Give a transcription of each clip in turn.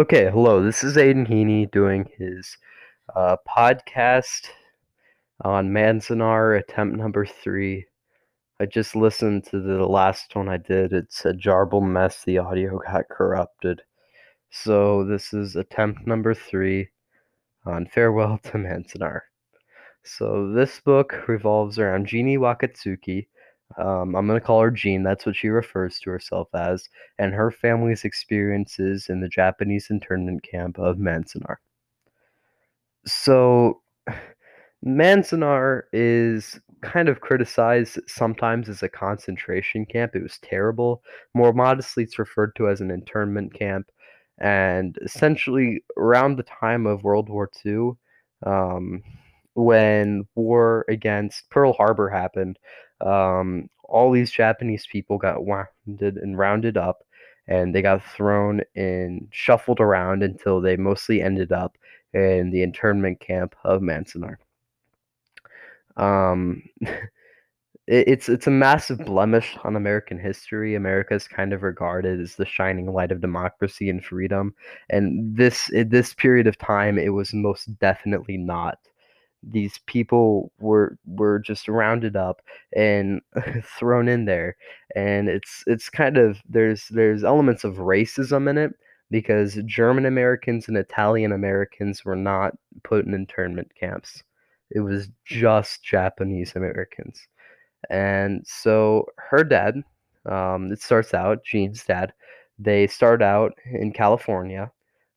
Okay, hello. This is Aidan Heaney doing his uh, podcast on Manzanar, attempt number three. I just listened to the last one I did. It's a jarble mess. The audio got corrupted. So this is attempt number three on Farewell to Manzanar. So this book revolves around Jeanne Wakatsuki. Um, I'm going to call her Jean. That's what she refers to herself as, and her family's experiences in the Japanese internment camp of Manzanar. So, Manzanar is kind of criticized sometimes as a concentration camp. It was terrible. More modestly, it's referred to as an internment camp. And essentially, around the time of World War II, um, when war against Pearl Harbor happened, um, all these Japanese people got wounded and rounded up, and they got thrown and shuffled around until they mostly ended up in the internment camp of Manzanar. Um, it's it's a massive blemish on American history. America is kind of regarded as the shining light of democracy and freedom, and this this period of time, it was most definitely not these people were were just rounded up and thrown in there and it's it's kind of there's there's elements of racism in it because German Americans and Italian Americans were not put in internment camps. It was just Japanese Americans. And so her dad um, it starts out Jean's dad they start out in California.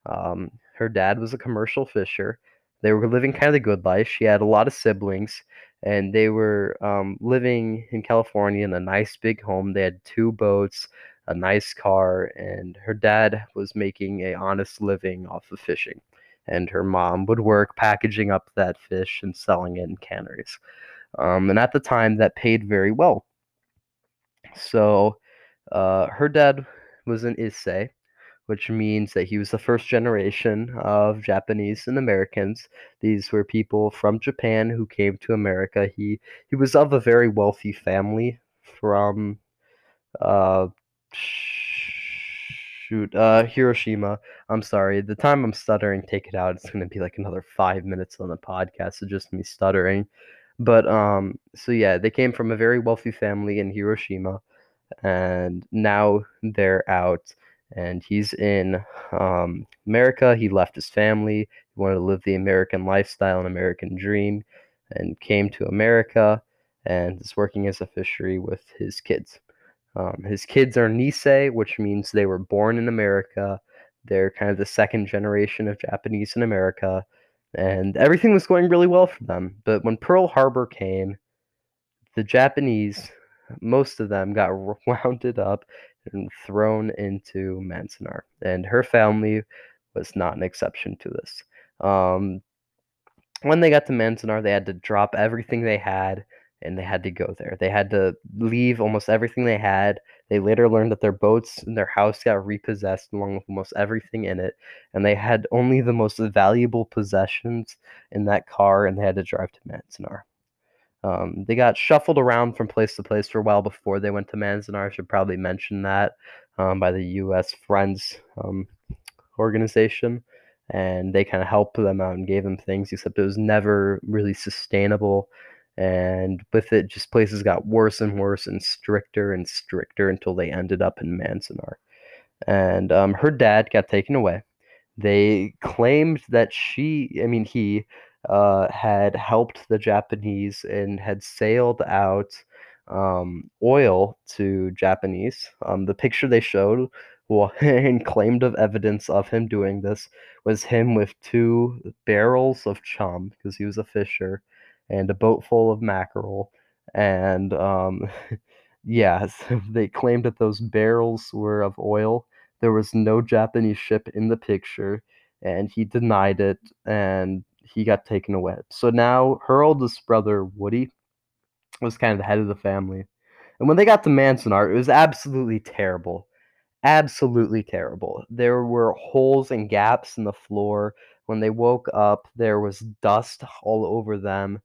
Um, her dad was a commercial fisher they were living kind of the good life. She had a lot of siblings, and they were um, living in California in a nice big home. They had two boats, a nice car, and her dad was making a honest living off of fishing. And her mom would work packaging up that fish and selling it in canneries. Um, and at the time, that paid very well. So uh, her dad was an Issei, which means that he was the first generation of Japanese and Americans. These were people from Japan who came to America. He he was of a very wealthy family from uh shoot uh Hiroshima. I'm sorry. The time I'm stuttering, take it out. It's going to be like another 5 minutes on the podcast of just me stuttering. But um so yeah, they came from a very wealthy family in Hiroshima and now they're out and he's in um, America. He left his family. He wanted to live the American lifestyle and American dream, and came to America and is working as a fishery with his kids. Um, his kids are Nisei, which means they were born in America. They're kind of the second generation of Japanese in America, and everything was going really well for them. But when Pearl Harbor came, the Japanese, most of them, got rounded up and thrown into Manzanar. And her family was not an exception to this. Um, when they got to Manzanar, they had to drop everything they had and they had to go there. They had to leave almost everything they had. They later learned that their boats and their house got repossessed along with almost everything in it, and they had only the most valuable possessions in that car, and they had to drive to Manzanar. Um, they got shuffled around from place to place for a while before they went to Manzanar. I should probably mention that um, by the U.S. Friends um, organization, and they kind of helped them out and gave them things. Except it was never really sustainable, and with it, just places got worse and worse and stricter and stricter until they ended up in Manzanar. And um, her dad got taken away. They claimed that she, I mean, he uh, had helped the Japanese and had sailed out um, oil to Japanese. Um, the picture they showed and claimed of evidence of him doing this was him with two barrels of chum because he was a fisher and a boat full of mackerel. And um, yeah, they claimed that those barrels were of oil. There was no Japanese ship in the picture, and he denied it. And he got taken away. So now her oldest brother, Woody, was kind of the head of the family. And when they got to Manzanar, it was absolutely terrible. Absolutely terrible. There were holes and gaps in the floor. When they woke up, there was dust all over them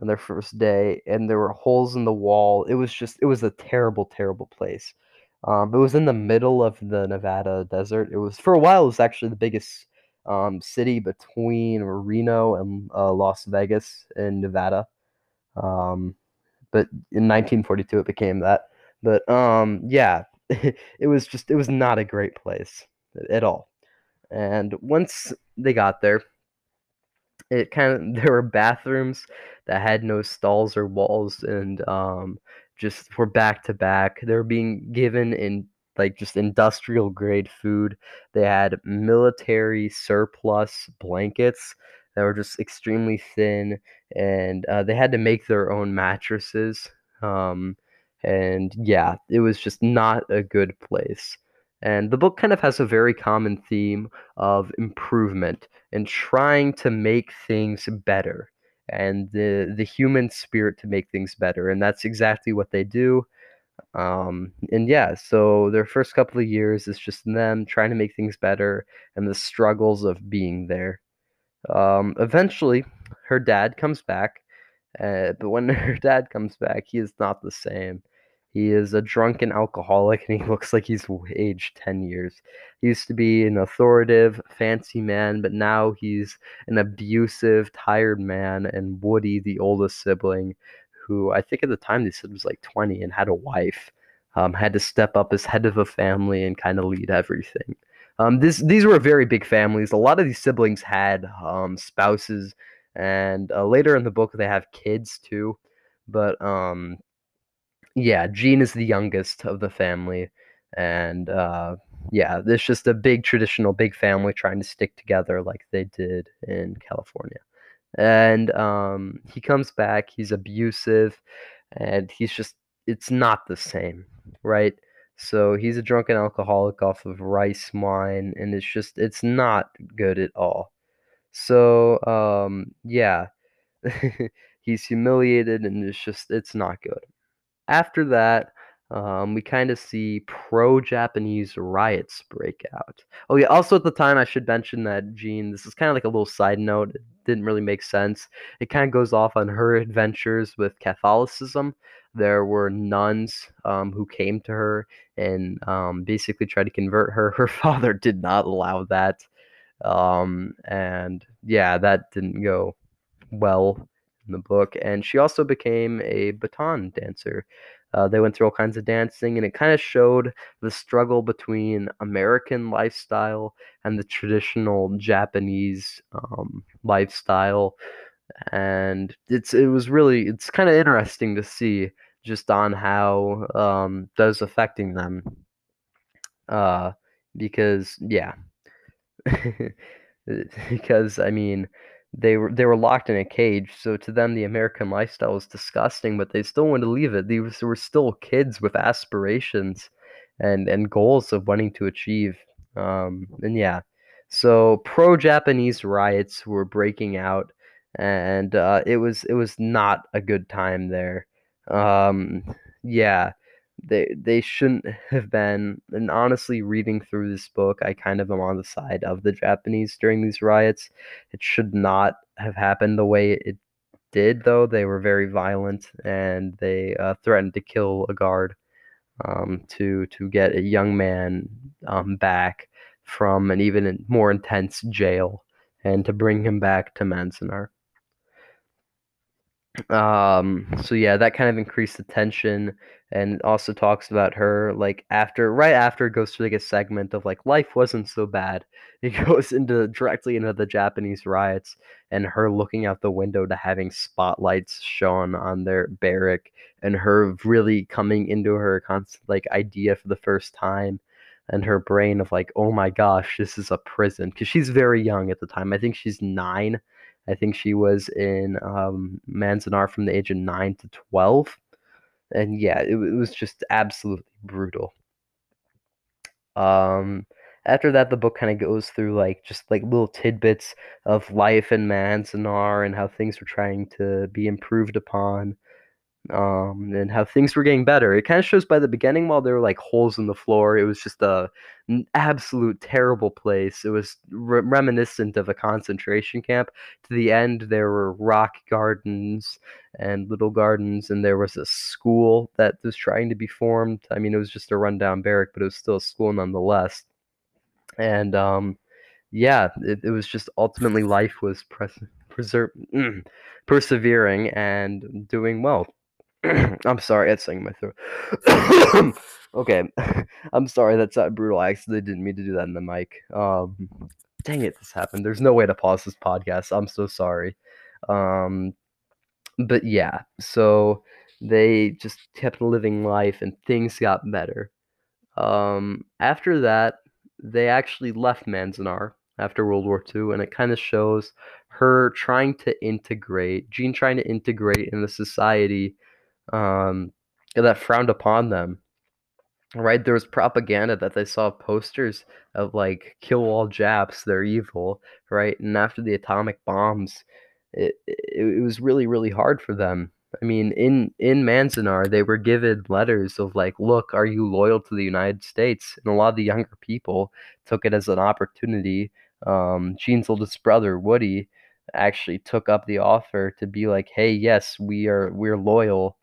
on their first day, and there were holes in the wall. It was just, it was a terrible, terrible place. Um, it was in the middle of the Nevada desert. It was for a while. It was actually the biggest um, city between Reno and uh, Las Vegas in Nevada. Um, but in 1942 it became that. But um, yeah, it was just it was not a great place at all. And once they got there, it kind of there were bathrooms that had no stalls or walls and um, just were back to back. They were being given in like just industrial grade food. They had military surplus blankets that were just extremely thin, and uh, they had to make their own mattresses. Um, and yeah, it was just not a good place. And the book kind of has a very common theme of improvement and trying to make things better and the the human spirit to make things better and that's exactly what they do um, and yeah so their first couple of years is just them trying to make things better and the struggles of being there um, eventually her dad comes back uh, but when her dad comes back he is not the same he is a drunken alcoholic and he looks like he's aged 10 years. He used to be an authoritative, fancy man, but now he's an abusive, tired man. And Woody, the oldest sibling, who I think at the time they said was like 20 and had a wife, um, had to step up as head of a family and kind of lead everything. Um, this these were very big families. A lot of these siblings had um, spouses, and uh, later in the book they have kids too. But um, yeah, Jean is the youngest of the family, and uh, yeah, there's just a big traditional big family trying to stick together like they did in California. And um, he comes back, he's abusive, and he's just it's not the same, right? So he's a drunken alcoholic off of rice wine, and it's just it's not good at all. So um, yeah, he's humiliated, and it's just it's not good after that, um, we kind of see pro-Japanese riots break out. Oh yeah, also at the time I should mention that Jean, this is kind of like a little side note. It didn't really make sense. It kind of goes off on her adventures with Catholicism. There were nuns um, who came to her and um, basically tried to convert her. Her father did not allow that. Um, and yeah, that didn't go well in the book, and she also became a baton dancer. Uh, they went through all kinds of dancing, and it kind of showed the struggle between American lifestyle and the traditional Japanese um, lifestyle. And it's it was really it's kind of interesting to see just on how um, affecting them. Uh, because yeah, because I mean they were they were locked in a cage. So to them, the American lifestyle was disgusting, but they still wanted to leave it. These were still kids with aspirations and and goals of wanting to achieve. Um, and yeah, so pro-Japanese riots were breaking out, and uh, it was it was not a good time there. Um, yeah, they they shouldn't have been. And honestly, reading through this book, I kind of am on the side of the Japanese during these riots. It should not have happened the way it did, though. They were very violent and they uh, threatened to kill a guard um, to to get a young man um, back from an even more intense jail and to bring him back to Manzanar. Um, so yeah, that kind of increased the tension and also talks about her like after right after it goes through like a segment of like life wasn't so bad. It goes into directly into the Japanese riots and her looking out the window to having spotlights shone on their barrack and her really coming into her constant like idea for the first time and her brain of like, oh my gosh, this is a prison. Because she's very young at the time. I think she's nine I think she was in um, Manzanar from the age of 9 to 12. And yeah, it, it was just absolutely brutal. Um, after that, the book kind of goes through like just like little tidbits of life in Manzanar and how things were trying to be improved upon. Um, and how things were getting better. It kind of shows by the beginning while there were like holes in the floor, it was just a an absolute terrible place. It was re- reminiscent of a concentration camp. To the end, there were rock gardens and little gardens, and there was a school that was trying to be formed. I mean, it was just a rundown barrack, but it was still a school nonetheless. And um, yeah, it, it was just ultimately life was pres- preser- persevering and doing well. I'm sorry, it's singing my throat. okay, I'm sorry. That's not brutal. I actually didn't mean to do that in the mic. Um, dang it, this happened. There's no way to pause this podcast. I'm so sorry. Um, but yeah, so they just kept living life, and things got better. Um, after that, they actually left Manzanar after World War II, and it kind of shows her trying to integrate, Jean trying to integrate in the society um, that frowned upon them. Right, there was propaganda that they saw posters of like kill all Japs, they're evil, right? And after the atomic bombs, it, it, it was really really hard for them. I mean, in in Manzanar, they were given letters of like, look, are you loyal to the United States? And a lot of the younger people took it as an opportunity. Um, Jean's oldest brother, Woody, actually took up the offer to be like, hey, yes, we are we're loyal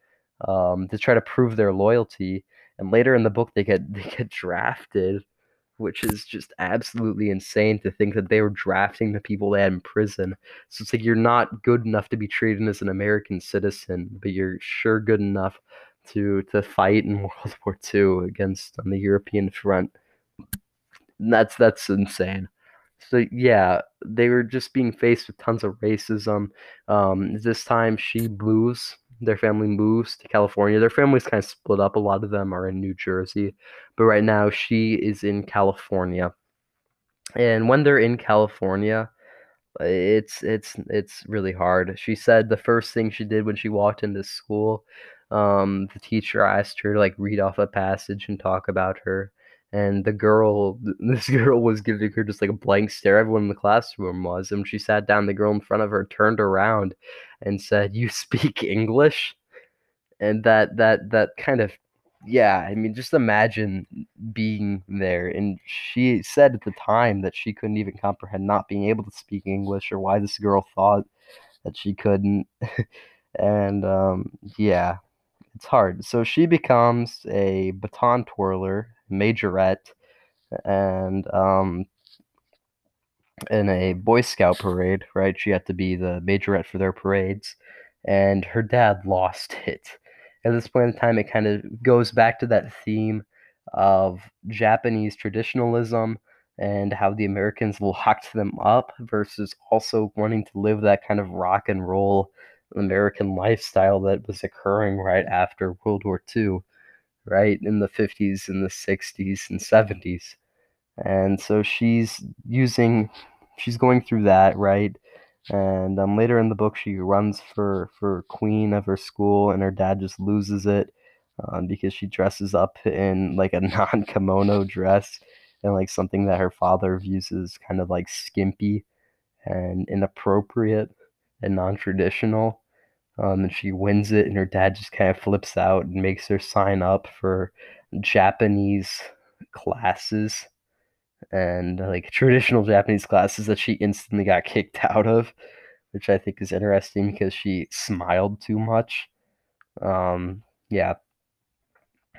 um, to try to prove their loyalty. And later in the book, they get they get drafted, which is just absolutely insane to think that they were drafting the people they had in prison. So it's like you're not good enough to be treated as an American citizen, but you're sure good enough to to fight in World War II against on the European front. And that's that's insane. So yeah, they were just being faced with tons of racism. Um, this time, she moves. Their family moves to California. Their family's kind of split up. A lot of them are in New Jersey, but right now she is in California. And when they're in California, it's it's it's really hard. She said the first thing she did when she walked into school, um, the teacher asked her to like read off a passage and talk about her and the girl this girl was giving her just like a blank stare. Everyone in the classroom was and she sat down. The girl in front of her turned around and said you speak english? And that that that kind of yeah i mean just imagine being there. And she said at the time that she couldn't even comprehend not being able to speak english or why this girl thought that she couldn't. And um yeah it's hard. So she becomes a baton twirler majorette and um in a Boy Scout parade, right? She had to be the majorette for their parades, and her dad lost it. At this point in time, it kind of goes back to that theme of Japanese traditionalism and how the Americans locked them up versus also wanting to live that kind of rock and roll American lifestyle that was occurring right after World War II right, in the 50s and the 60s and 70s. And so she's using, she's going through that, right? And um, later in the book, she runs for, for queen of her school, and her dad just loses it um, because she dresses up in like a non kimono dress and like something that her father views as kind of like skimpy and inappropriate and non traditional. Um, and she wins it, and her dad just kind of flips out and makes her sign up for Japanese classes and like traditional Japanese classes that she instantly got kicked out of, which I think is interesting because she smiled too much. Um, yeah.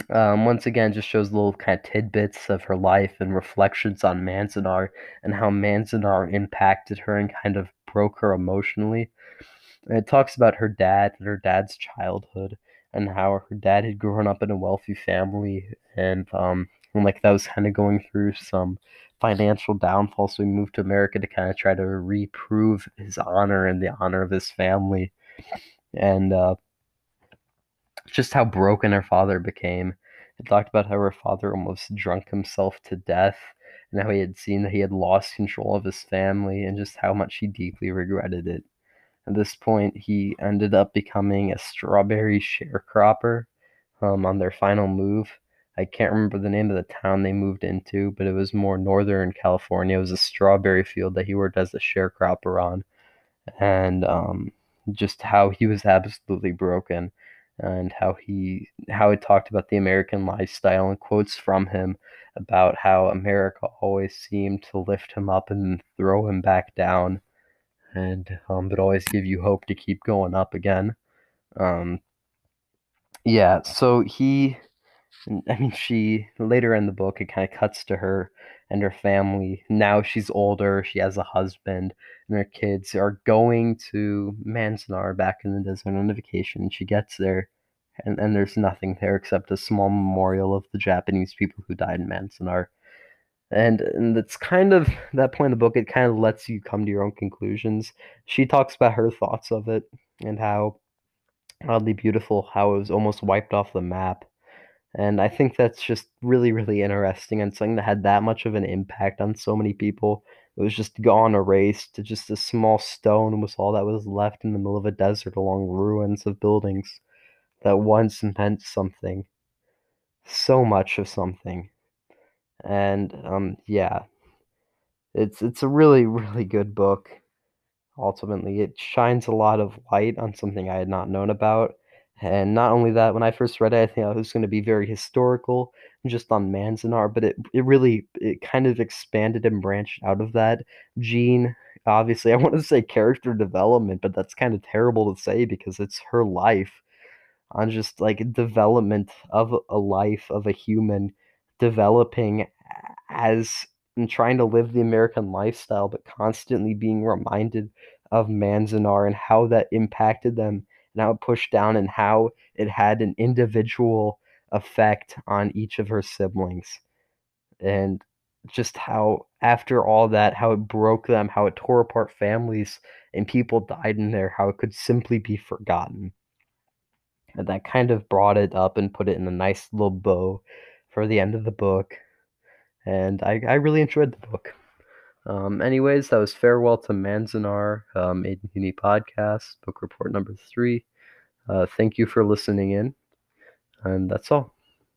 Um, once again, just shows little kind of tidbits of her life and reflections on Manzanar and how Manzanar impacted her and kind of broke her emotionally. And it talks about her dad and her dad's childhood and how her dad had grown up in a wealthy family and um and like that was kind of going through some financial downfall so he moved to America to kind of try to reprove his honor and the honor of his family and uh just how broken her father became. It talked about how her father almost drunk himself to death and how he had seen that he had lost control of his family and just how much he deeply regretted it. At this point, he ended up becoming a strawberry sharecropper um, on their final move. I can't remember the name of the town they moved into, but it was more northern California. It was a strawberry field that he worked as a sharecropper on, and um, just how he was absolutely broken. and how he how it talked about the American lifestyle and quotes from him about how America always seemed to lift him up and throw him back down, and um, but always give you hope to keep going up again. Um, yeah, so he, I mean, she later in the book it kind of cuts to her and her family. Now she's older, she has a husband, and her kids are going to Manzanar back in the desert on a vacation. She gets there, and, and there's nothing there except a small memorial of the Japanese people who died in Manzanar. And and it's kind of that point in the book. It kind of lets you come to your own conclusions. She talks about her thoughts of it and how oddly beautiful, how it was almost wiped off the map. And I think that's just really, really interesting and something that had that much of an impact on so many people. It was just gone, erased to just a small stone was all that was left in the middle of a desert along ruins of buildings that once meant something. So much of something. And um yeah. It's it's a really, really good book. Ultimately, it shines a lot of light on something I had not known about. And not only that, when I first read it, I think it was going to be very historical, just on Manzanar, but it it really it kind of expanded and branched out of that. Jean, obviously, I want to say character development, but that's kind of terrible to say because it's her life on just like development of a life of a human developing as and trying to live the American lifestyle, but constantly being reminded of Manzanar and how that impacted them and how it pushed down and how it had an individual effect on each of her siblings. And just how after all that, how it broke them, how it tore apart families and people died in there, how it could simply be forgotten. And that kind of brought it up and put it in a nice little bow for the end of the book. And I, I really enjoyed the book. Um, anyways, that was Farewell to Manzanar, um, Made Uni podcast, book report number three. Uh, thank you for listening in, and that's all.